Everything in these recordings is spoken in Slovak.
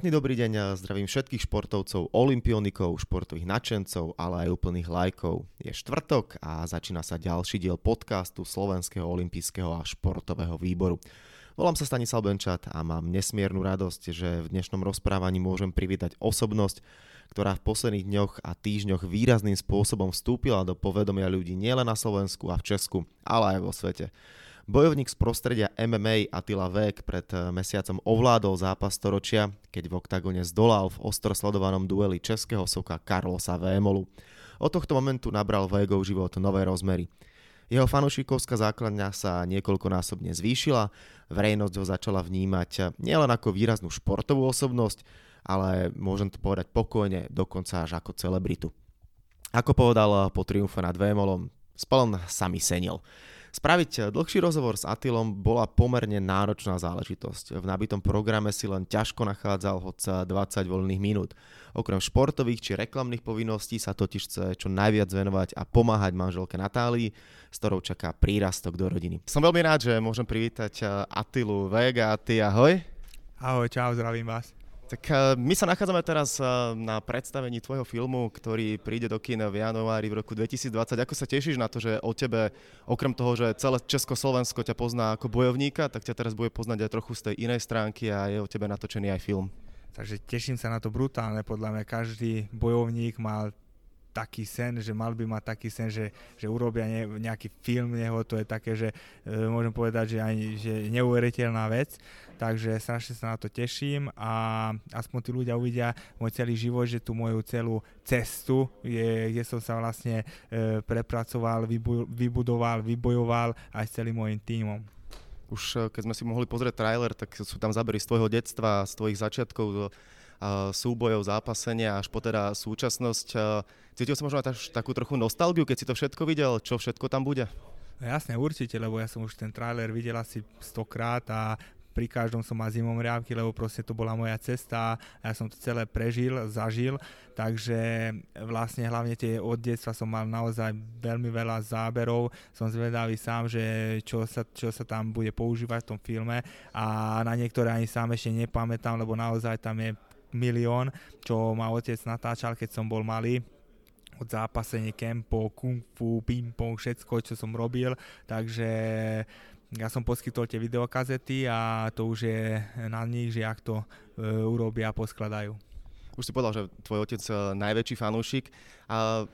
Pekný dobrý deň, zdravím všetkých športovcov, olimpionikov, športových nadšencov, ale aj úplných lajkov. Je štvrtok a začína sa ďalší diel podcastu Slovenského olympijského a športového výboru. Volám sa Stanislav Benčat a mám nesmiernu radosť, že v dnešnom rozprávaní môžem privítať osobnosť, ktorá v posledných dňoch a týždňoch výrazným spôsobom vstúpila do povedomia ľudí nielen na Slovensku a v Česku, ale aj vo svete. Bojovník z prostredia MMA Attila Vek pred eh, mesiacom ovládol zápas storočia, keď v oktagone zdolal v ostro sledovanom dueli českého soka Carlosa Vémolu. Od tohto momentu nabral Vegov život nové rozmery. Jeho fanušikovská základňa sa niekoľkonásobne zvýšila, verejnosť ho začala vnímať eh, nielen ako výraznú športovú osobnosť, ale môžem to povedať pokojne, dokonca až ako celebritu. Ako povedal po triumfe nad Vémolom, spln sami senil. Spraviť dlhší rozhovor s Atilom bola pomerne náročná záležitosť. V nabitom programe si len ťažko nachádzal hoď 20 voľných minút. Okrem športových či reklamných povinností sa totiž chce čo najviac venovať a pomáhať manželke Natálii, s ktorou čaká prírastok do rodiny. Som veľmi rád, že môžem privítať Atilu Vega. Ty ahoj. Ahoj, čau, zdravím vás. Tak eh, my sa nachádzame teraz eh, na predstavení tvojho filmu, ktorý príde do kina v januári v roku 2020. Ako sa tešíš na to, že o tebe, okrem toho, že celé Československo ťa pozná ako bojovníka, tak ťa teraz bude poznať aj trochu z tej inej stránky a je o tebe natočený aj film. Takže teším sa na to brutálne. Podľa mňa každý bojovník mal taký sen, že mal by mať taký sen, že, že urobia ne, nejaký film neho, to je také, že e, môžem povedať, že aj že neuveriteľná vec, takže strašne sa na to teším a aspoň tí ľudia uvidia môj celý život, že tú moju celú cestu, je, kde som sa vlastne e, prepracoval, vybu, vybudoval, vybojoval aj s celým môjim tímom už e, keď sme si mohli pozrieť trailer, tak sú tam zábery z tvojho detstva, z tvojich začiatkov súbojov, zápasenia až po teda súčasnosť. Cítil som možno takú trochu nostalgiu, keď si to všetko videl, čo všetko tam bude? No jasne, určite, lebo ja som už ten trailer videl asi stokrát a pri každom som mal zimom riavky, lebo proste to bola moja cesta a ja som to celé prežil, zažil, takže vlastne hlavne tie od detstva som mal naozaj veľmi veľa záberov, som zvedavý sám, že čo sa, čo sa tam bude používať v tom filme a na niektoré ani sám ešte nepamätám, lebo naozaj tam je milión, čo ma otec natáčal, keď som bol malý od zápasenie kempo, kung fu, ping-pong, všetko, čo som robil, takže ja som poskytol tie videokazety a to už je na nich, že ak to e, urobia a poskladajú. Už si povedal, že tvoj otec je najväčší fanúšik. A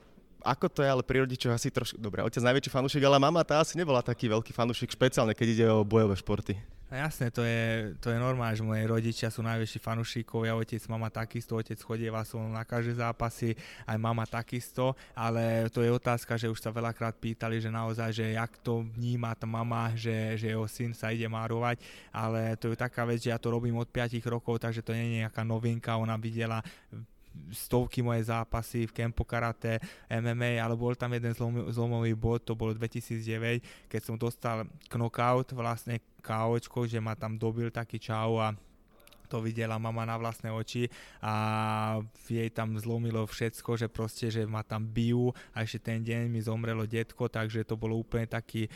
ako to je ale pri rodičoch asi trošku... Dobre, otec najväčší fanúšik, ale mama tá asi nebola taký veľký fanúšik, špeciálne keď ide o bojové športy. No jasné, to je, to je normálne, že moje rodičia sú najväčší fanúšikovia, otec, mama takisto, otec chodieva som na každé zápasy, aj mama takisto, ale to je otázka, že už sa veľakrát pýtali, že naozaj, že jak to vníma tá mama, že, že jeho syn sa ide márovať, ale to je taká vec, že ja to robím od 5 rokov, takže to nie je nejaká novinka, ona videla stovky moje zápasy v Kempo Karate, MMA, ale bol tam jeden zlom, zlomový bod, to bolo 2009, keď som dostal knockout, vlastne KOčko, že ma tam dobil taký čau a to videla mama na vlastné oči a jej tam zlomilo všetko, že proste, že ma tam bijú a ešte ten deň mi zomrelo detko, takže to bolo úplne taký e,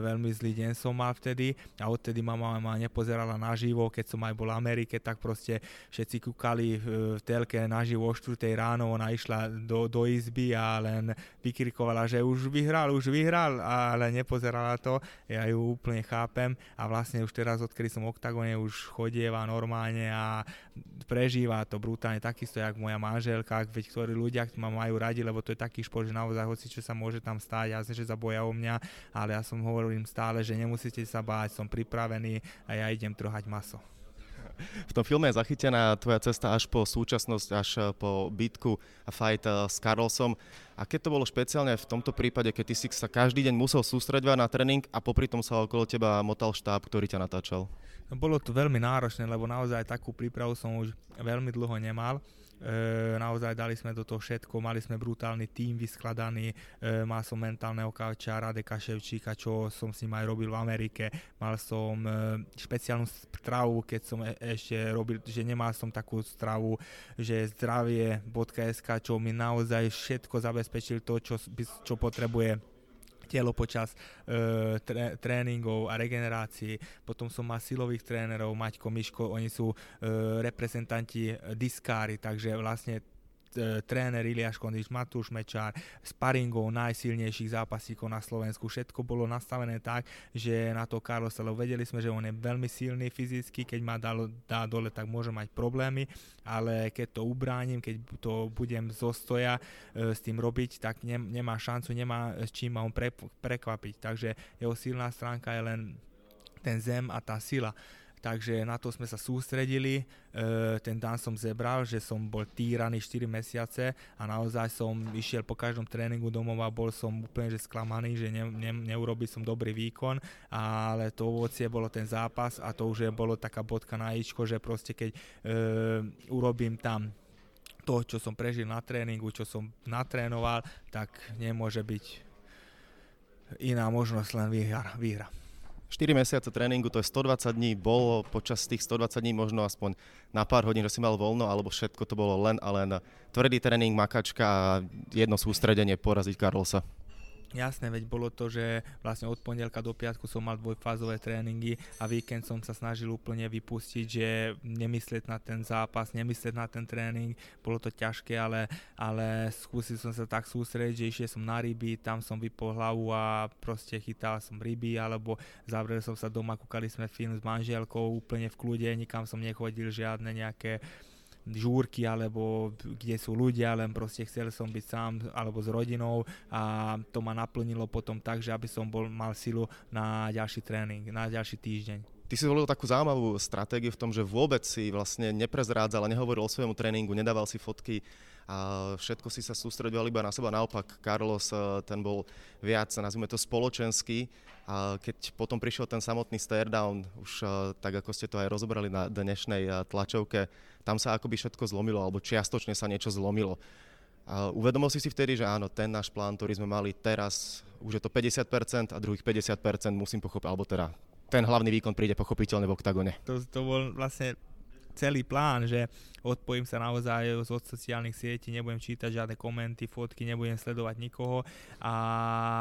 veľmi zlý deň som mal vtedy. A odtedy mama ma nepozerala naživo, keď som aj bol v Amerike, tak proste všetci kúkali v telke naživo o 4 ráno, ona išla do, do izby a len vykrikovala, že už vyhral, už vyhral, ale nepozerala to, ja ju úplne chápem a vlastne už teraz, odkedy som v oktagone, už chodieva normálne normálne a prežíva to brutálne takisto, jak moja manželka, veď ktorí ľudia ma majú radi, lebo to je taký šport, že naozaj hoci čo sa môže tam stáť, ja že zaboja o mňa, ale ja som hovoril im stále, že nemusíte sa báť, som pripravený a ja idem trhať maso. V tom filme je zachytená tvoja cesta až po súčasnosť, až po bitku a fight eh, s Carlsom. A keď to bolo špeciálne v tomto prípade, keď ty si sa každý deň musel sústredovať na tréning a popri tom sa okolo teba motal štáb, ktorý ťa natáčal? No, bolo to veľmi náročné, lebo naozaj takú prípravu som už veľmi dlho nemal. E, naozaj dali sme do toho všetko, mali sme brutálny tým vyskladaný, e, mal som mentálneho kauča Radeka Ševčíka, čo som s ním aj robil v Amerike, mal som e, špeciálnu stravu, keď som e- ešte robil, že nemal som takú stravu, že zdravie.sk, čo mi naozaj všetko zabezpečil to, čo, čo potrebuje telo počas e, tre, tréningov a regenerácií. Potom som mal silových trénerov, Maťko, Miško, oni sú e, reprezentanti diskári, takže vlastne E, tréner Iliáš Kondič, Matúš Mečár, sparingov najsilnejších zápasíkov na Slovensku. Všetko bolo nastavené tak, že na to Carlos Salo vedeli sme, že on je veľmi silný fyzicky, keď ma dá, dá dole, tak môže mať problémy, ale keď to ubránim, keď to budem zostoja e, s tým robiť, tak ne, nemá šancu, nemá s čím ma on pre, prekvapiť. Takže jeho silná stránka je len ten zem a tá sila takže na to sme sa sústredili. E, ten dan som zebral, že som bol týraný 4 mesiace a naozaj som išiel po každom tréningu domov a bol som úplne že sklamaný, že ne, ne, neurobil som dobrý výkon, ale to ovocie bolo ten zápas a to už je bolo taká bodka na ičko, že proste keď e, urobím tam to, čo som prežil na tréningu, čo som natrénoval, tak nemôže byť iná možnosť len výhra. výhra. 4 mesiace tréningu, to je 120 dní, bolo počas tých 120 dní možno aspoň na pár hodín, že si mal voľno, alebo všetko to bolo len a len tvrdý tréning, makačka a jedno sústredenie poraziť Karlosa. Jasné, veď bolo to, že vlastne od pondelka do piatku som mal dvojfázové tréningy a víkend som sa snažil úplne vypustiť, že nemyslieť na ten zápas, nemyslieť na ten tréning, bolo to ťažké, ale, ale skúsil som sa tak sústrediť, že išiel som na ryby, tam som vypol hlavu a proste chytal som ryby, alebo zavrel som sa doma, kúkali sme film s manželkou úplne v kľude, nikam som nechodil, žiadne nejaké žúrky alebo kde sú ľudia, len proste chcel som byť sám alebo s rodinou a to ma naplnilo potom tak, že aby som bol, mal silu na ďalší tréning, na ďalší týždeň. Ty si zvolil takú zaujímavú stratégiu v tom, že vôbec si vlastne neprezrádzal a nehovoril o svojom tréningu, nedával si fotky a všetko si sa sústredoval iba na seba. Naopak, Carlos eh, ten bol viac, nazvime to spoločenský, a keď potom prišiel ten samotný stare down, už uh, tak ako ste to aj rozobrali na dnešnej uh, tlačovke, tam sa akoby všetko zlomilo, alebo čiastočne sa niečo zlomilo. Uh, uvedomil si si vtedy, že áno, ten náš plán, ktorý sme mali teraz, už je to 50% a druhých 50% musím pochopiť, alebo teda ten hlavný výkon príde pochopiteľne v oktagone. To, to bol vlastne celý plán, že odpojím sa naozaj od sociálnych sietí, nebudem čítať žiadne komenty, fotky, nebudem sledovať nikoho a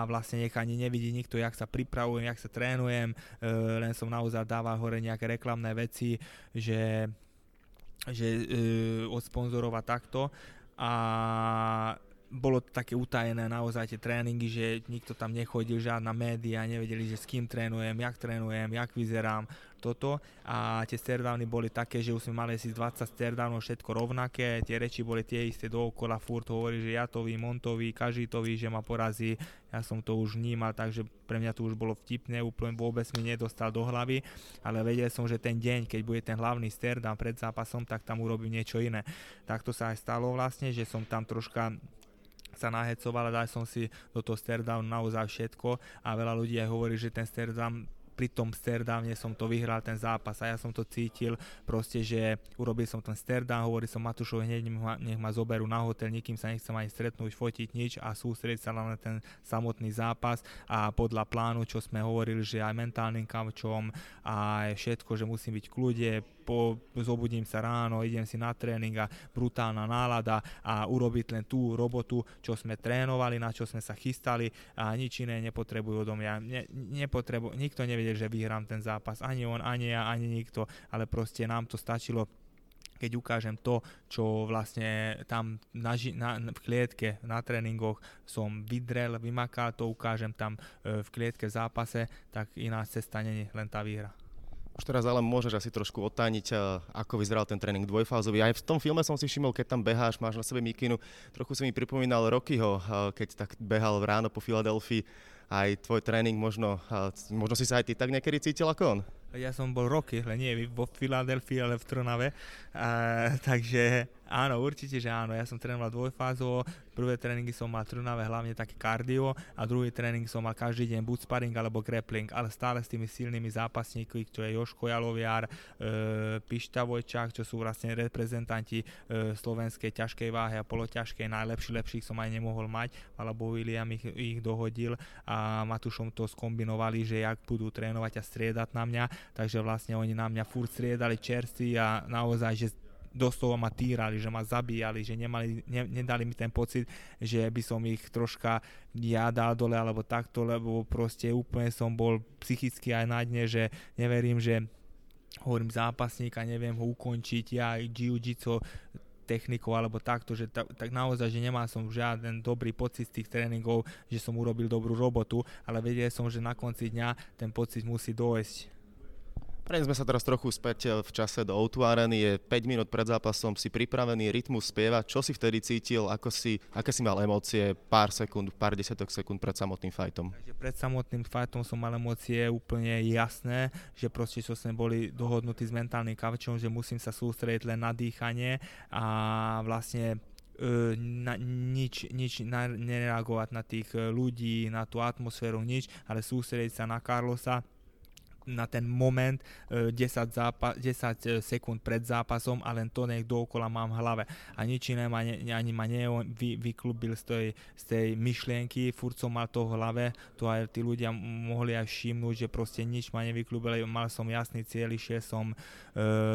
vlastne nech ani nevidí nikto, jak sa pripravujem, jak sa trénujem, e, len som naozaj dával hore nejaké reklamné veci, že, že e, od sponzorov takto a bolo také utajené naozaj tie tréningy, že nikto tam nechodil, žiadna média, nevedeli, že s kým trénujem, jak trénujem, jak vyzerám, toto. A tie stairdowny boli také, že už sme mali asi 20 stairdownov všetko rovnaké, tie reči boli tie isté dookola, furt hovorí, že Jatovi, Montovi, Kažitovi, že ma porazí, ja som to už vnímal, takže pre mňa to už bolo vtipné, úplne vôbec mi nedostal do hlavy, ale vedel som, že ten deň, keď bude ten hlavný stairdown pred zápasom, tak tam urobím niečo iné. Tak to sa aj stalo vlastne, že som tam troška sa nahecoval a dal som si do toho stairdown naozaj všetko. A veľa ľudí aj hovorí, že ten stairdown pri tom stairdowne som to vyhral ten zápas. A ja som to cítil proste, že urobil som ten stairdown, hovoril som Matušovi hneď nech ma, nech ma zoberú na hotel, nikým sa nechcem ani stretnúť, fotiť nič a sústrediť sa na ten samotný zápas. A podľa plánu, čo sme hovorili, že aj mentálnym kaučom a všetko, že musím byť kľude, po, zobudím sa ráno, idem si na tréning a brutálna nálada a urobiť len tú robotu, čo sme trénovali, na čo sme sa chystali a nič iné nepotrebujú odo mňa. Ne, nepotrebu, nikto nevedel, že vyhrám ten zápas, ani on, ani ja, ani nikto, ale proste nám to stačilo keď ukážem to, čo vlastne tam na, na, v klietke, na tréningoch som vydrel, vymakal, to ukážem tam e, v klietke v zápase, tak iná cesta není len tá výhra. Už teraz ale môžeš asi trošku otániť, eh, ako vyzeral ten tréning dvojfázový. Aj v tom filme som si všimol, keď tam beháš, máš na sebe mikinu, trochu si mi pripomínal Rockyho, eh, keď tak behal ráno po Filadelfii. Aj tvoj tréning možno, eh, možno si sa aj ty tak niekedy cítil ako on? Ja som bol roky, ale nie vo Filadelfii, ale v Trnave. Takže áno, určite, že áno. Ja som trénoval dvojfázovo, prvé tréningy som mal Trnave hlavne také kardio a druhý tréning som mal každý deň buď sparring alebo grappling, ale stále s tými silnými zápasníkmi, čo je Joško Jaloviar, e, Pišta Vojčák, čo sú vlastne reprezentanti e, slovenskej ťažkej váhy a poloťažkej, najlepší, lepších som aj nemohol mať, alebo William ich, ich dohodil a Matušom to skombinovali, že jak budú trénovať a striedať na mňa. Takže vlastne oni na mňa furt striedali čerství a naozaj, že doslova ma týrali, že ma zabíjali, že nemali, ne, nedali mi ten pocit, že by som ich troška ja dal dole alebo takto, lebo proste úplne som bol psychicky aj na dne, že neverím, že hovorím zápasník a neviem ho ukončiť, ja jiu-jitsu technikou alebo takto, že tak, tak naozaj, že nemal som žiaden dobrý pocit z tých tréningov, že som urobil dobrú robotu, ale vedel som, že na konci dňa ten pocit musí dojsť Prejdeme sme sa teraz trochu späť eh, v čase do o je 5 minút pred zápasom, si pripravený, rytmus spieva, čo si vtedy cítil, ako si, aké si mal emócie? Pár sekúnd, pár desiatok sekúnd pred samotným fajtom? Pred samotným fajtom som mal emócie úplne jasné, že proste čo sme boli dohodnutí s mentálnym kavčom, že musím sa sústrediť len na dýchanie a vlastne eh, na, nič, nič na, nereagovať na tých eh, ľudí, na tú atmosféru, nič, ale sústrediť sa na Carlosa, na ten moment 10, zápa- 10 sekúnd pred zápasom a len to nech dookola mám v hlave. A nič iné ma ne, ani ma ne, vy, z tej, z tej myšlienky, furt som mal to v hlave, to aj tí ľudia mohli aj všimnúť, že proste nič ma nevyklubilo, mal som jasný cieľ, išiel som e,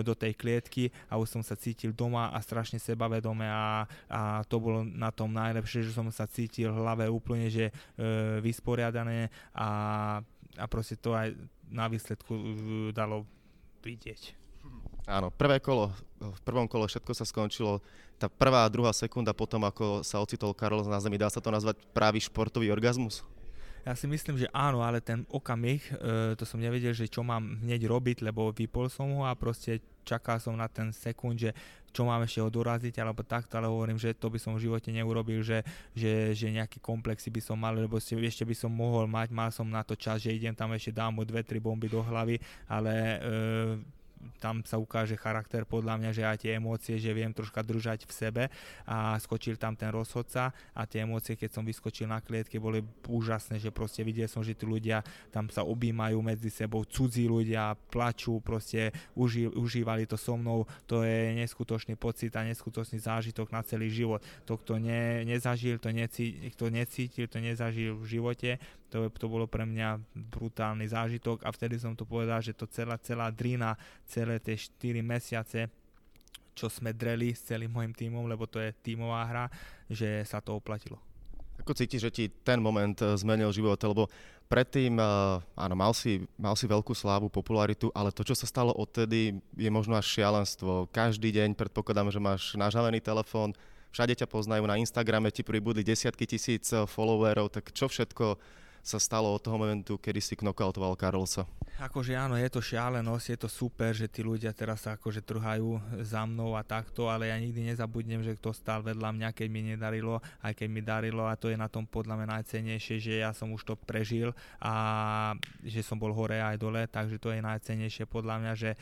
do tej klietky a už som sa cítil doma a strašne sebavedome a, a to bolo na tom najlepšie, že som sa cítil v hlave úplne, že e, vysporiadané a a proste to aj na výsledku uh, dalo vidieť. Áno, prvé kolo, v prvom kole všetko sa skončilo. Tá prvá a druhá sekunda potom, ako sa ocitol Karol na zemi, dá sa to nazvať právý športový orgazmus? Ja si myslím, že áno, ale ten okamih, e, to som nevedel, že čo mám hneď robiť, lebo vypol som ho a proste čakal som na ten sekund, že čo mám ešte odoraziť alebo takto, ale hovorím, že to by som v živote neurobil, že, že, že nejaké komplexy by som mal, lebo ešte by som mohol mať, mal som na to čas, že idem tam ešte dám mu dve, tri bomby do hlavy, ale e, tam sa ukáže charakter podľa mňa, že aj tie emócie, že viem troška držať v sebe a skočil tam ten rozhodca a tie emócie, keď som vyskočil na klietke, boli úžasné, že proste videl som, že tí ľudia tam sa objímajú medzi sebou, cudzí ľudia, plačú, proste uži, užívali to so mnou, to je neskutočný pocit a neskutočný zážitok na celý život. To, kto ne, nezažil, to, necí, kto necítil, to nezažil v živote, to, to bolo pre mňa brutálny zážitok a vtedy som to povedal, že to celá, celá drina, celé tie 4 mesiace, čo sme dreli s celým môjim tímom, lebo to je tímová hra, že sa to oplatilo. Ako cítiš, že ti ten moment eh, zmenil život, lebo predtým, eh, áno, mal si, mal si veľkú slávu, popularitu, ale to, čo sa stalo odtedy, je možno až šialenstvo. Každý deň predpokladám, že máš nažavený telefón, všade ťa poznajú, na Instagrame ti pribudli desiatky tisíc eh, followerov, tak čo všetko sa stalo od toho momentu, kedy si knockoutoval Karolsa? Akože áno, je to šialenosť, je to super, že tí ľudia teraz sa akože trhajú za mnou a takto, ale ja nikdy nezabudnem, že kto stál vedľa mňa, keď mi nedarilo, aj keď mi darilo a to je na tom podľa mňa najcenejšie, že ja som už to prežil a že som bol hore aj dole, takže to je najcenejšie podľa mňa, že e,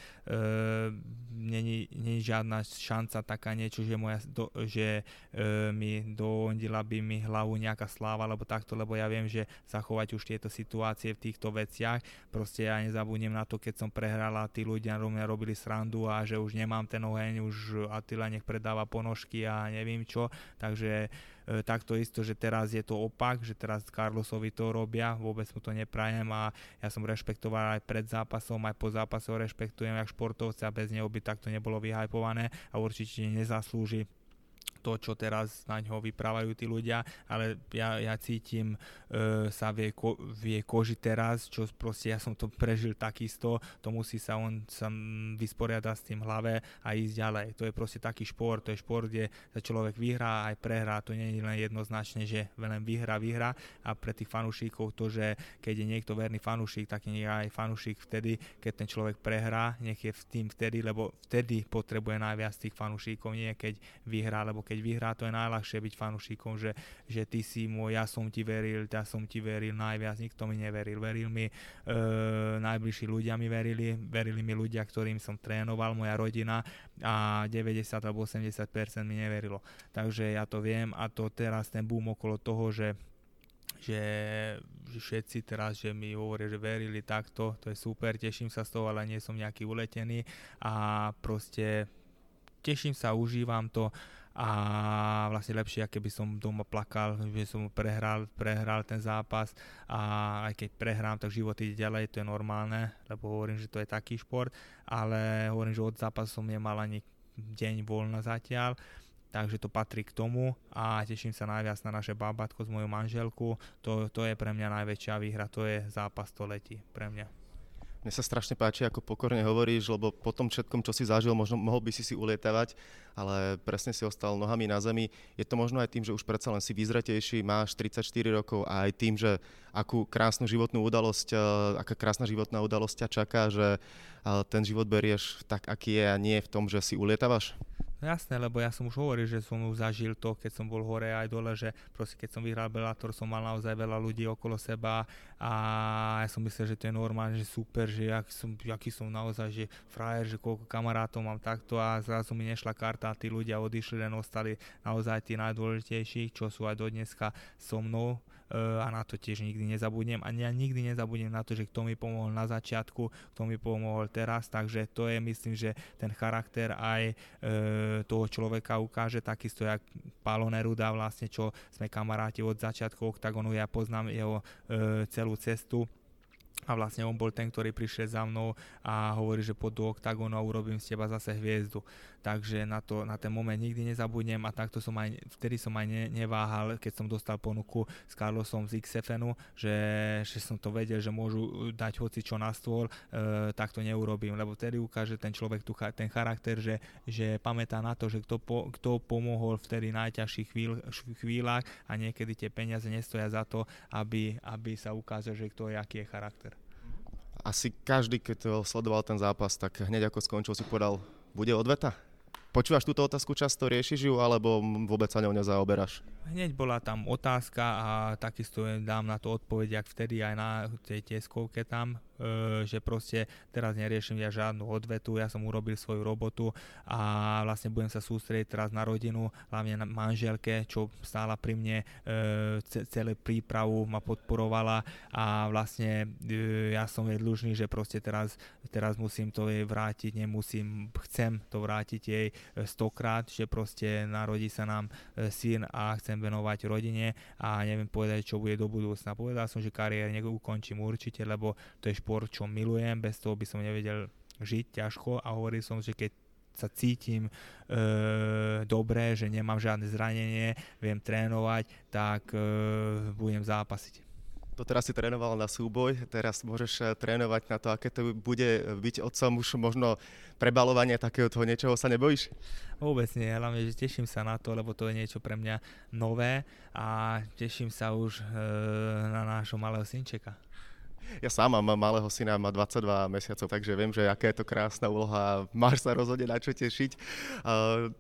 není, žiadna šanca taká niečo, že, moja, do, že e, mi doondila by mi hlavu nejaká sláva alebo takto, lebo ja viem, že zachovať už tieto situácie v týchto veciach, proste ja nezabudnem na to, keď som prehral a tí ľudia mňa robili srandu a že už nemám ten oheň, už Attila nech predáva ponožky a neviem čo, takže e, takto isto, že teraz je to opak, že teraz Carlosovi to robia, vôbec mu to neprajem a ja som rešpektoval aj pred zápasom, aj po zápase ho rešpektujem jak športovca bez neho by takto nebolo vyhajpované a určite nezaslúži to, čo teraz na ňo vyprávajú tí ľudia, ale ja, ja cítim e, sa vie, ko, vie koži teraz, čo proste ja som to prežil takisto, to musí sa on sa vysporiadať s tým hlave a ísť ďalej. To je proste taký šport, to je šport, kde sa človek vyhrá aj prehrá, to nie je len jednoznačne, že len vyhrá, vyhrá a pre tých fanúšikov to, že keď je niekto verný fanúšik, tak je aj fanúšik vtedy, keď ten človek prehrá, nech je v tým vtedy, lebo vtedy potrebuje najviac tých fanúšikov, nie keď vyhrá, lebo keď vyhrá, to je najľahšie byť fanúšikom, že, že ty si môj, ja som ti veril, ja som ti veril najviac, nikto mi neveril. Veril mi, e, najbližší ľudia mi verili, verili mi ľudia, ktorým som trénoval, moja rodina a 90 alebo 80% mi neverilo. Takže ja to viem a to teraz ten boom okolo toho, že, že všetci teraz, že mi hovoria, že verili takto, to je super, teším sa z toho, ale nie som nejaký uletený a proste teším sa, užívam to a vlastne lepšie, aké by som doma plakal, že som prehral, prehral ten zápas a aj keď prehrám, tak život ide ďalej, to je normálne, lebo hovorím, že to je taký šport, ale hovorím, že od zápasu som nemal ani deň voľna zatiaľ, takže to patrí k tomu a teším sa najviac na naše bábatko s mojou manželku. To, to je pre mňa najväčšia výhra, to je zápas století pre mňa. Mne sa strašne páči, ako pokorne hovoríš, lebo po tom všetkom, čo si zažil, možno mohol by si si ulietavať, ale presne si ostal nohami na zemi. Je to možno aj tým, že už predsa len si vyzretejší, máš 34 rokov a aj tým, že akú krásnu životnú udalosť, eh, aká krásna životná udalosť ťa čaká, že eh, ten život berieš tak, aký je a nie v tom, že si ulietavaš? Jasné, lebo ja som už hovoril, že som už zažil to, keď som bol hore aj dole, že proste keď som vyhral Bellator, som mal naozaj veľa ľudí okolo seba a ja som myslel, že to je normálne, že super, že aký som, aký som naozaj, že frajer, že koľko kamarátov mám takto a zrazu mi nešla karta a tí ľudia odišli, len ostali naozaj tí najdôležitejší, čo sú aj do dneska so mnou a na to tiež nikdy nezabudnem. A ja nikdy nezabudnem na to, že kto mi pomohol na začiatku, kto mi pomohol teraz, takže to je myslím, že ten charakter aj e, toho človeka ukáže, takisto jak Palo Neruda vlastne, čo sme kamaráti od začiatku OKTAGONu, ja poznám jeho e, celú cestu. A vlastne on bol ten, ktorý prišiel za mnou a hovorí, že pod do oktagónu a urobím z teba zase hviezdu takže na, to, na ten moment nikdy nezabudnem a takto som aj, vtedy som aj ne, neváhal, keď som dostal ponuku s Carlosom z XFNu, že, že som to vedel, že môžu dať hoci čo na stôl, e, tak to neurobím, lebo vtedy ukáže ten človek tu, ten charakter, že, že pamätá na to, že kto, po, kto pomohol vtedy najťažších chvíľ, chvíľach a niekedy tie peniaze nestoja za to, aby, aby sa ukázal, že kto je, aký je charakter. Asi každý, keď sledoval ten zápas, tak hneď ako skončil si povedal, bude odveta? Počúvaš túto otázku často, riešiš ju, alebo vôbec sa ňou nezaoberáš? Hneď bola tam otázka a takisto dám na to odpoveď, ak vtedy aj na tej tieskovke tam, že proste teraz neriešim ja žiadnu odvetu, ja som urobil svoju robotu a vlastne budem sa sústrediť teraz na rodinu, hlavne na manželke, čo stála pri mne e, celé prípravu, ma podporovala a vlastne e, ja som jej dlužný, že proste teraz, teraz musím to jej vrátiť, nemusím, chcem to vrátiť jej stokrát, že proste narodí sa nám syn a chcem venovať rodine a neviem povedať, čo bude do budúcna. Povedal som, že kariéru ukončím určite, lebo to je šport, čo milujem, bez toho by som nevedel žiť ťažko a hovoril som, že keď sa cítim e, dobre, že nemám žiadne zranenie, viem trénovať, tak e, budem zápasiť. To teraz si trénoval na súboj, teraz môžeš e, trénovať na to, aké to bude byť otcom, už možno prebalovanie takého toho niečoho sa nebojíš? Vôbec nie, hlavne, že teším sa na to, lebo to je niečo pre mňa nové a teším sa už e, na nášho malého synčeka. Ja sám mám malého syna, má 22 mesiacov, takže viem, že aká je to krásna úloha. Máš sa rozhodne na čo tešiť. Uh,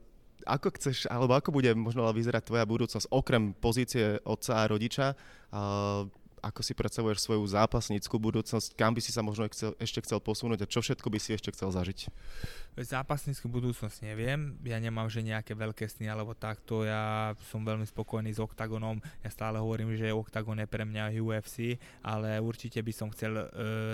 ako chceš, alebo ako bude možno vyzerať tvoja budúcnosť, okrem pozície otca a rodiča? Uh, ako si predstavuješ svoju zápasníckú budúcnosť, kam by si sa možno chcel, ešte chcel posunúť a čo všetko by si ešte chcel zažiť? Zápasníckú budúcnosť neviem, ja nemám že nejaké veľké sny alebo takto, ja som veľmi spokojný s OKTAGONom, ja stále hovorím, že OKTAGON je pre mňa UFC, ale určite by som chcel e,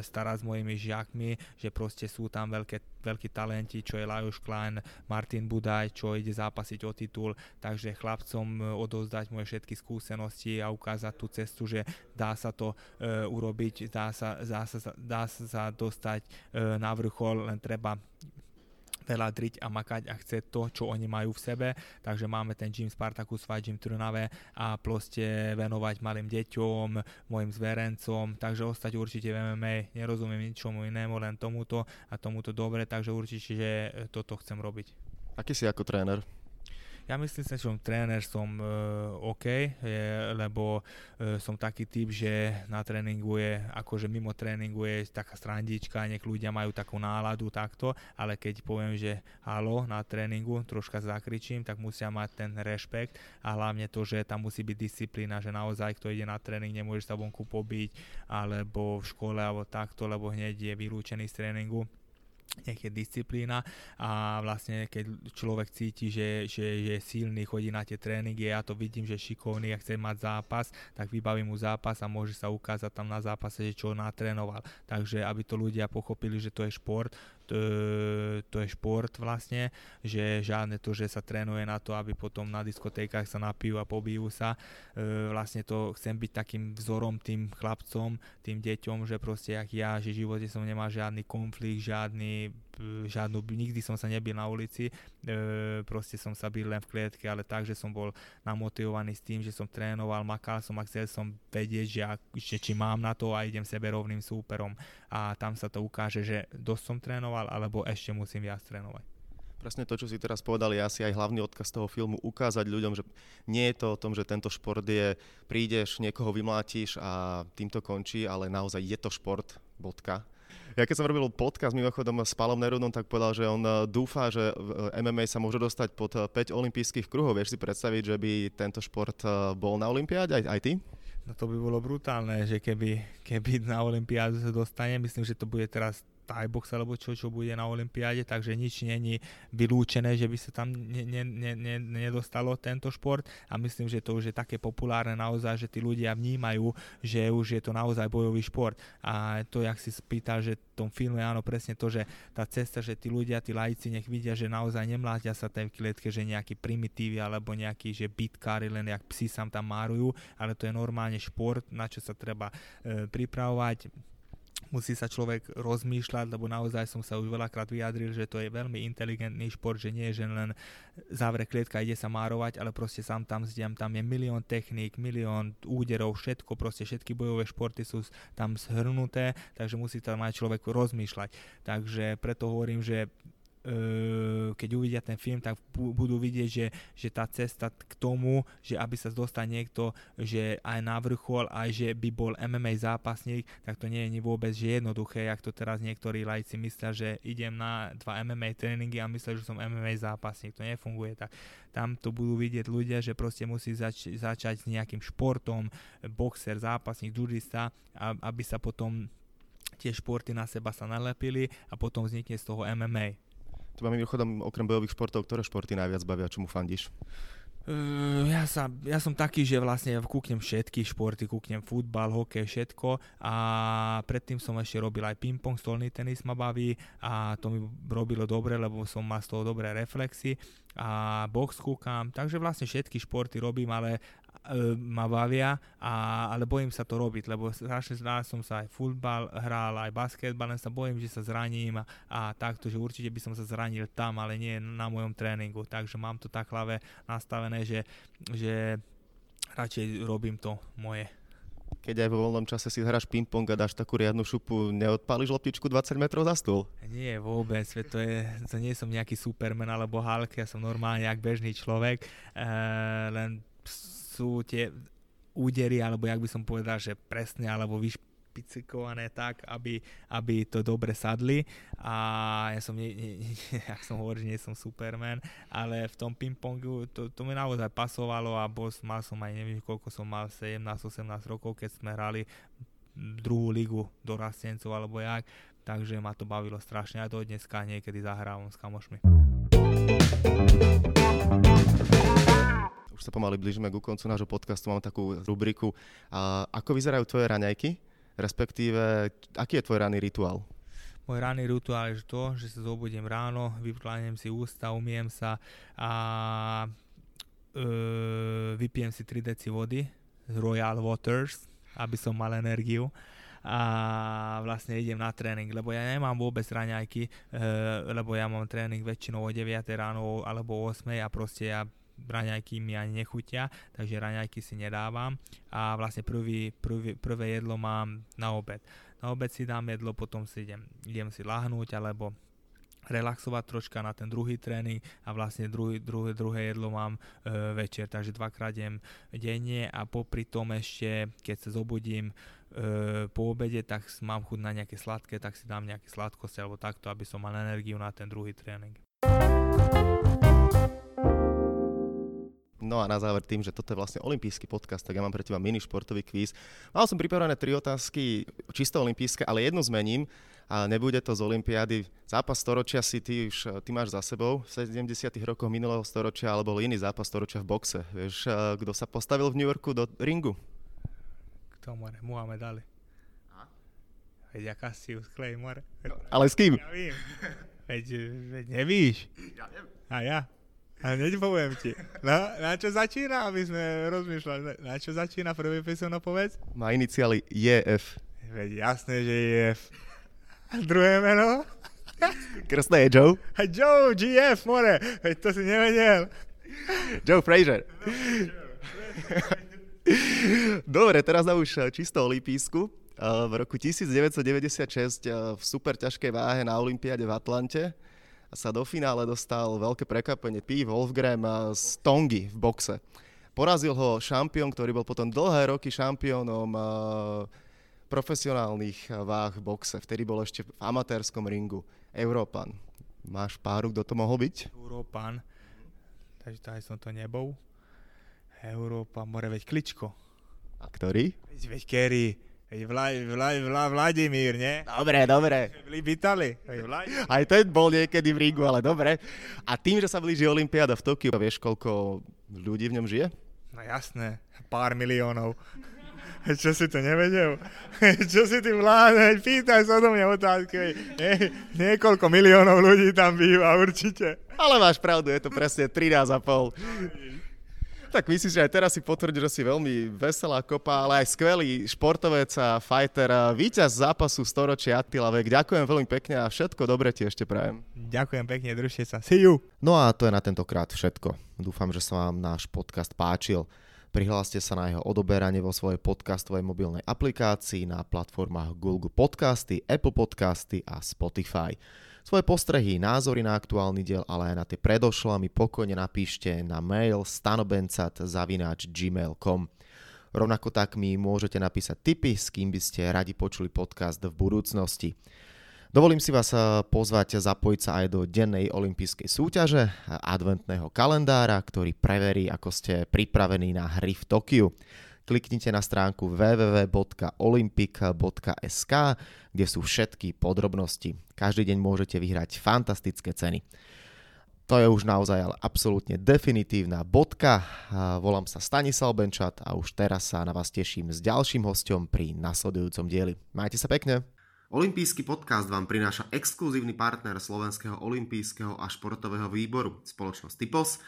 starať s mojimi žiakmi, že proste sú tam veľké veľkí talenti, čo je Lajos Klein, Martin Budaj, čo ide zápasiť o titul, takže chlapcom e, odovzdať moje všetky skúsenosti a ukázať tú cestu, že dá sa to e, urobiť, dá sa, dá, sa, dá sa dostať e, na vrchol, len treba veľa driť a makať a chce to, čo oni majú v sebe. Takže máme ten Gym Spartacus Fight Gym Trnave a proste venovať malým deťom, mojim zverencom, takže ostať určite v MMA. Nerozumiem ničomu inému, len tomuto a tomuto dobre, takže určite, že toto chcem robiť. Aký si ako tréner? Ja myslím si, že som tréner som uh, OK, je, lebo uh, som taký typ, že na tréningu je, akože mimo tréningu je taká strandička, nech ľudia majú takú náladu takto, ale keď poviem, že halo na tréningu, troška zakričím, tak musia mať ten rešpekt a hlavne to, že tam musí byť disciplína, že naozaj kto ide na tréning, nemôže sa vonku pobiť, alebo v škole, alebo takto, lebo hneď je vylúčený z tréningu nech je disciplína a vlastne keď človek cíti, že, že, že je silný, chodí na tie tréningy, ja to vidím, že šikovný a chce mať zápas, tak vybavím mu zápas a môže sa ukázať tam na zápase, že čo natrénoval. Takže aby to ľudia pochopili, že to je šport, to, to je šport vlastne, že žiadne to, že sa trénuje na to, aby potom na diskotékach sa napijú a pobijú sa. E, vlastne to chcem byť takým vzorom tým chlapcom, tým deťom, že proste jak ja, že v živote som nemal žiadny konflikt, žiadny žiadnu, nikdy som sa nebil na ulici, e, proste som sa bil len v klietke, ale tak, že som bol namotivovaný s tým, že som trénoval, makal som a chcel som vedieť, že, že či mám na to a idem sebe rovným súperom a tam sa to ukáže, že dosť som trénoval, alebo ešte musím viac trénovať. Presne to, čo si teraz povedal, je asi aj hlavný odkaz toho filmu, ukázať ľuďom, že nie je to o tom, že tento šport je, prídeš, niekoho vymlátiš a týmto končí, ale naozaj je to šport, bodka. Ja keď som robil podcast mimochodom s Palom Nerudom, tak povedal, že on eh, dúfa, že MMA sa môže dostať pod 5 eh, olympijských kruhov. Vieš si predstaviť, že by tento šport eh, bol na olympiáde, aj, aj ty? No to by bolo brutálne, že keby, keby na olympiádu sa dostane, myslím, že to bude teraz Thai box alebo čo, čo bude na Olympiáde, takže nič není vylúčené, že by sa tam ne, ne, ne, ne, nedostalo tento šport. A myslím, že to už je také populárne naozaj, že tí ľudia vnímajú, že už je to naozaj bojový šport. A to, jak si spýtal, že v tom filme áno, presne to, že tá cesta, že tí ľudia, tí lajci nech vidia, že naozaj nemlátia sa tej klietke, že nejakí primitívy alebo nejakí, že bitkári len jak psi sa tam márujú, ale to je normálne šport, na čo sa treba e, pripravovať musí sa človek rozmýšľať, lebo naozaj som sa už veľakrát vyjadril, že to je veľmi inteligentný šport, že nie je že len závre klietka, ide sa márovať, ale proste sám tam zdiam, tam je milión techník, milión úderov, všetko, proste všetky bojové športy sú tam zhrnuté, takže musí tam aj človek rozmýšľať. Takže preto hovorím, že keď uvidia ten film, tak budú vidieť, že, že tá cesta k tomu, že aby sa dostal niekto, že aj na vrchol, aj že by bol MMA zápasník, tak to nie je vôbec že jednoduché, jak to teraz niektorí lajci myslia, že idem na dva MMA tréningy a myslia, že som MMA zápasník. To nefunguje tak. Tam to budú vidieť ľudia, že proste musí zač- začať s nejakým športom, boxer, zápasník, judista, aby sa potom tie športy na seba sa nalepili a potom vznikne z toho MMA. Teba mimochodom okrem bojových športov, ktoré športy najviac bavia, čomu fandíš? Uh, ja, sa, ja som taký, že vlastne kúknem všetky športy, kúknem futbal, hokej, všetko. A predtým som ešte robil aj ping-pong, stolný tenis ma baví. A to mi robilo dobre, lebo som mal z toho dobré reflexy. A box kúkam, takže vlastne všetky športy robím, ale ma bavia, a, ale bojím sa to robiť, lebo strašne rád som sa aj futbal hral, aj basketbal, len sa bojím, že sa zraním a, a takto, že určite by som sa zranil tam, ale nie na mojom tréningu, takže mám to tak hlave nastavené, že, že radšej robím to moje keď aj vo voľnom čase si hráš ping-pong a dáš takú riadnu šupu, neodpáliš loptičku 20 metrov za stôl? Nie, vôbec, to, je, to nie som nejaký superman alebo Hulk, ja som normálne jak bežný človek, e, len sú tie údery, alebo jak by som povedal, že presne, alebo vyšpicikované tak, aby, aby to dobre sadli. A ja som, nie, nie, nie, jak som hovoril, že nie som Superman, ale v tom pingpongu to, to mi naozaj pasovalo a bol, mal som aj neviem koľko som mal, 17-18 rokov, keď sme hrali druhú ligu dorastencov alebo jak, takže ma to bavilo strašne. Aj do dneska niekedy zahrávam s kamošmi už sa pomaly blížime ku koncu nášho podcastu, mám takú rubriku. A ako vyzerajú tvoje raňajky? Respektíve, aký je tvoj ranný rituál? Môj ranný rituál je to, že sa zobudím ráno, vyplánem si ústa, umiem sa a e, vypijem si 3 deci vody z Royal Waters, aby som mal energiu a vlastne idem na tréning, lebo ja nemám vôbec raňajky, e, lebo ja mám tréning väčšinou o 9 ráno alebo o 8 a proste ja raňajky mi ani nechutia, takže raňajky si nedávam a vlastne prvý, prvý, prvé jedlo mám na obed. Na obed si dám jedlo, potom si idem, idem si lahnúť alebo relaxovať troška na ten druhý tréning a vlastne druhý, druhé, druhé jedlo mám e, večer, takže dvakrát jem denne a popri tom ešte, keď sa zobudím e, po obede, tak mám chuť na nejaké sladké, tak si dám nejaké sladkosti alebo takto, aby som mal energiu na ten druhý tréning. No a na záver tým, že toto je vlastne olimpijský podcast, tak ja mám pre teba mini športový kvíz. Mal som pripravené tri otázky, čisto olimpijské, ale jednu zmením a nebude to z olympiády. Zápas storočia si ty už ty máš za sebou v 70. rokoch minulého storočia, alebo iný zápas storočia v boxe. Vieš, kto sa postavil v New Yorku do ringu? Kto, more? Muhammed Ali. Veď aká si Clay, more. No, ale s kým? Ja vím. Veď, veď nevíš. Ja viem. A ja? A hneď poviem ti. No, na čo začína, aby sme rozmýšľali. Na čo začína prvý písomno povedz? Má iniciály JF. Veď jasné, že JF. A druhé meno? Krstné je Joe? Joe, GF, more, veď to si nevedel. Joe Fraser. Dobre, teraz na už čisto olympijsku. V roku 1996 v super ťažkej váhe na Olympiade v Atlante sa do finále dostal veľké prekvapenie P. Wolfgram z Tongy v boxe. Porazil ho šampión, ktorý bol potom dlhé roky šampiónom profesionálnych váh v boxe. Vtedy bol ešte v amatérskom ringu. Európan. Máš páru, kto to mohol byť? Európan. Takže to aj som to nebol. Európa, more, veď Kličko. A ktorý? Veď Kerry. Veď Vla, Vla, Vla, Vladimír, nie? Dobre, dobre. Vitali. Aj ten bol niekedy v Ringu, ale dobre. A tým, že sa blíži Olympiáda v Tokiu, vieš, koľko ľudí v ňom žije? No jasné, pár miliónov. Čo si to nevedel? Čo si ty vládne? Pýtaj sa do mňa otázky. Nie, niekoľko miliónov ľudí tam býva určite. Ale máš pravdu, je to presne 13,5. Tak myslím, že aj teraz si potvrdí, že si veľmi veselá kopa, ale aj skvelý športovec a fighter, víťaz zápasu storočia Attila Vek. Ďakujem veľmi pekne a všetko dobre ti ešte prajem. Ďakujem pekne, držte sa. See you. No a to je na tentokrát všetko. Dúfam, že sa vám náš podcast páčil. Prihláste sa na jeho odoberanie vo svojej podcastovej mobilnej aplikácii na platformách Google Podcasty, Apple Podcasty a Spotify. Svoje postrehy, názory na aktuálny diel, ale aj na tie predošlé mi pokojne napíšte na mail stanobencat.gmail.com Rovnako tak mi môžete napísať tipy, s kým by ste radi počuli podcast v budúcnosti. Dovolím si vás eh, pozvať zapojiť sa aj do dennej olympijskej súťaže, adventného kalendára, ktorý preverí, ako ste pripravení na hry v Tokiu. Kliknite na stránku www.olympic.sk, kde sú všetky podrobnosti. Každý deň môžete vyhrať fantastické ceny. To je už naozaj ale absolútne definitívna bodka. Volám sa Stanislav Benčat a už teraz sa na vás teším s ďalším hostom pri nasledujúcom dieli. Majte sa pekne! Olympijský podcast vám prináša exkluzívny partner Slovenského olympijského a športového výboru, spoločnosť Typos,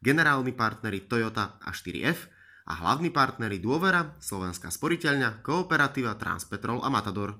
generálni partneri Toyota a 4F a hlavní partneri Dôvera, Slovenská sporiteľňa, Kooperativa, Transpetrol a Matador.